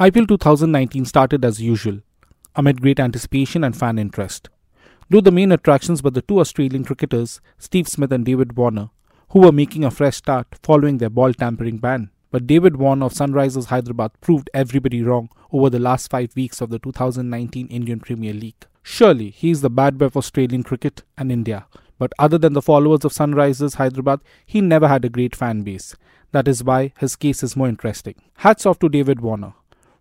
IPL 2019 started as usual, amid great anticipation and fan interest. Though the main attractions were the two Australian cricketers, Steve Smith and David Warner, who were making a fresh start following their ball tampering ban. But David Warner of Sunrisers Hyderabad proved everybody wrong over the last five weeks of the 2019 Indian Premier League. Surely he is the bad boy of Australian cricket and India, but other than the followers of Sunrisers Hyderabad, he never had a great fan base. That is why his case is more interesting. Hats off to David Warner.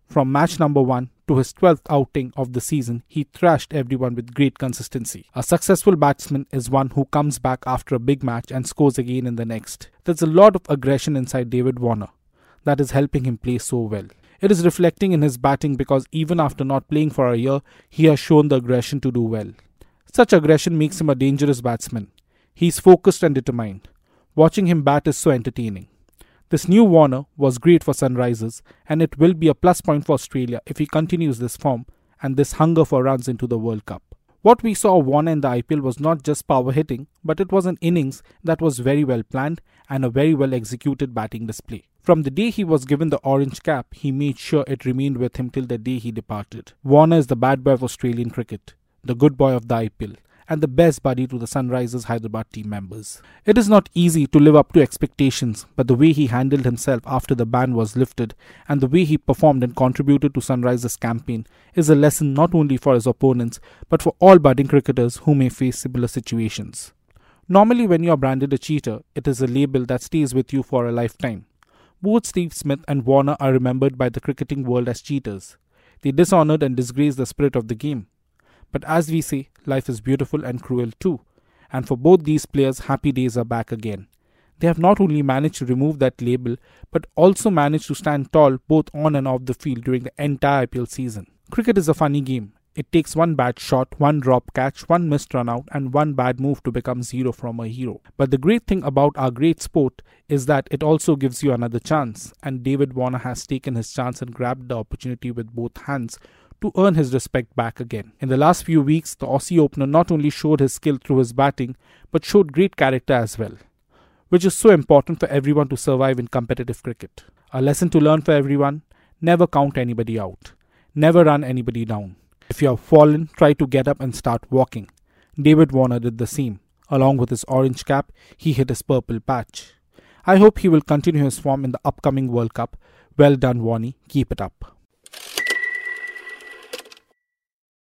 From match number 1 to his 12th outing of the season, he thrashed everyone with great consistency. A successful batsman is one who comes back after a big match and scores again in the next. There's a lot of aggression inside David Warner that is helping him play so well. It is reflecting in his batting because even after not playing for a year, he has shown the aggression to do well. Such aggression makes him a dangerous batsman. He is focused and determined. Watching him bat is so entertaining. This new Warner was great for Sunrisers, and it will be a plus point for Australia if he continues this form and this hunger for runs into the World Cup. What we saw Warner in the IPL was not just power hitting, but it was an innings that was very well planned and a very well executed batting display. From the day he was given the orange cap, he made sure it remained with him till the day he departed. Warner is the bad boy of Australian cricket, the good boy of the IPL, and the best buddy to the Sunrisers Hyderabad team members. It is not easy to live up to expectations, but the way he handled himself after the ban was lifted and the way he performed and contributed to Sunrisers' campaign is a lesson not only for his opponents but for all budding cricketers who may face similar situations. Normally, when you are branded a cheater, it is a label that stays with you for a lifetime. Both Steve Smith and Warner are remembered by the cricketing world as cheaters. They dishonored and disgraced the spirit of the game. But as we say, life is beautiful and cruel too. And for both these players, happy days are back again. They have not only managed to remove that label, but also managed to stand tall both on and off the field during the entire IPL season. Cricket is a funny game. It takes one bad shot, one drop catch, one missed run out, and one bad move to become zero from a hero. But the great thing about our great sport is that it also gives you another chance, and David Warner has taken his chance and grabbed the opportunity with both hands to earn his respect back again. In the last few weeks, the Aussie opener not only showed his skill through his batting, but showed great character as well, which is so important for everyone to survive in competitive cricket. A lesson to learn for everyone never count anybody out, never run anybody down. If you have fallen, try to get up and start walking. David Warner did the same. Along with his orange cap, he hit his purple patch. I hope he will continue his form in the upcoming World Cup. Well done, Warnie. Keep it up.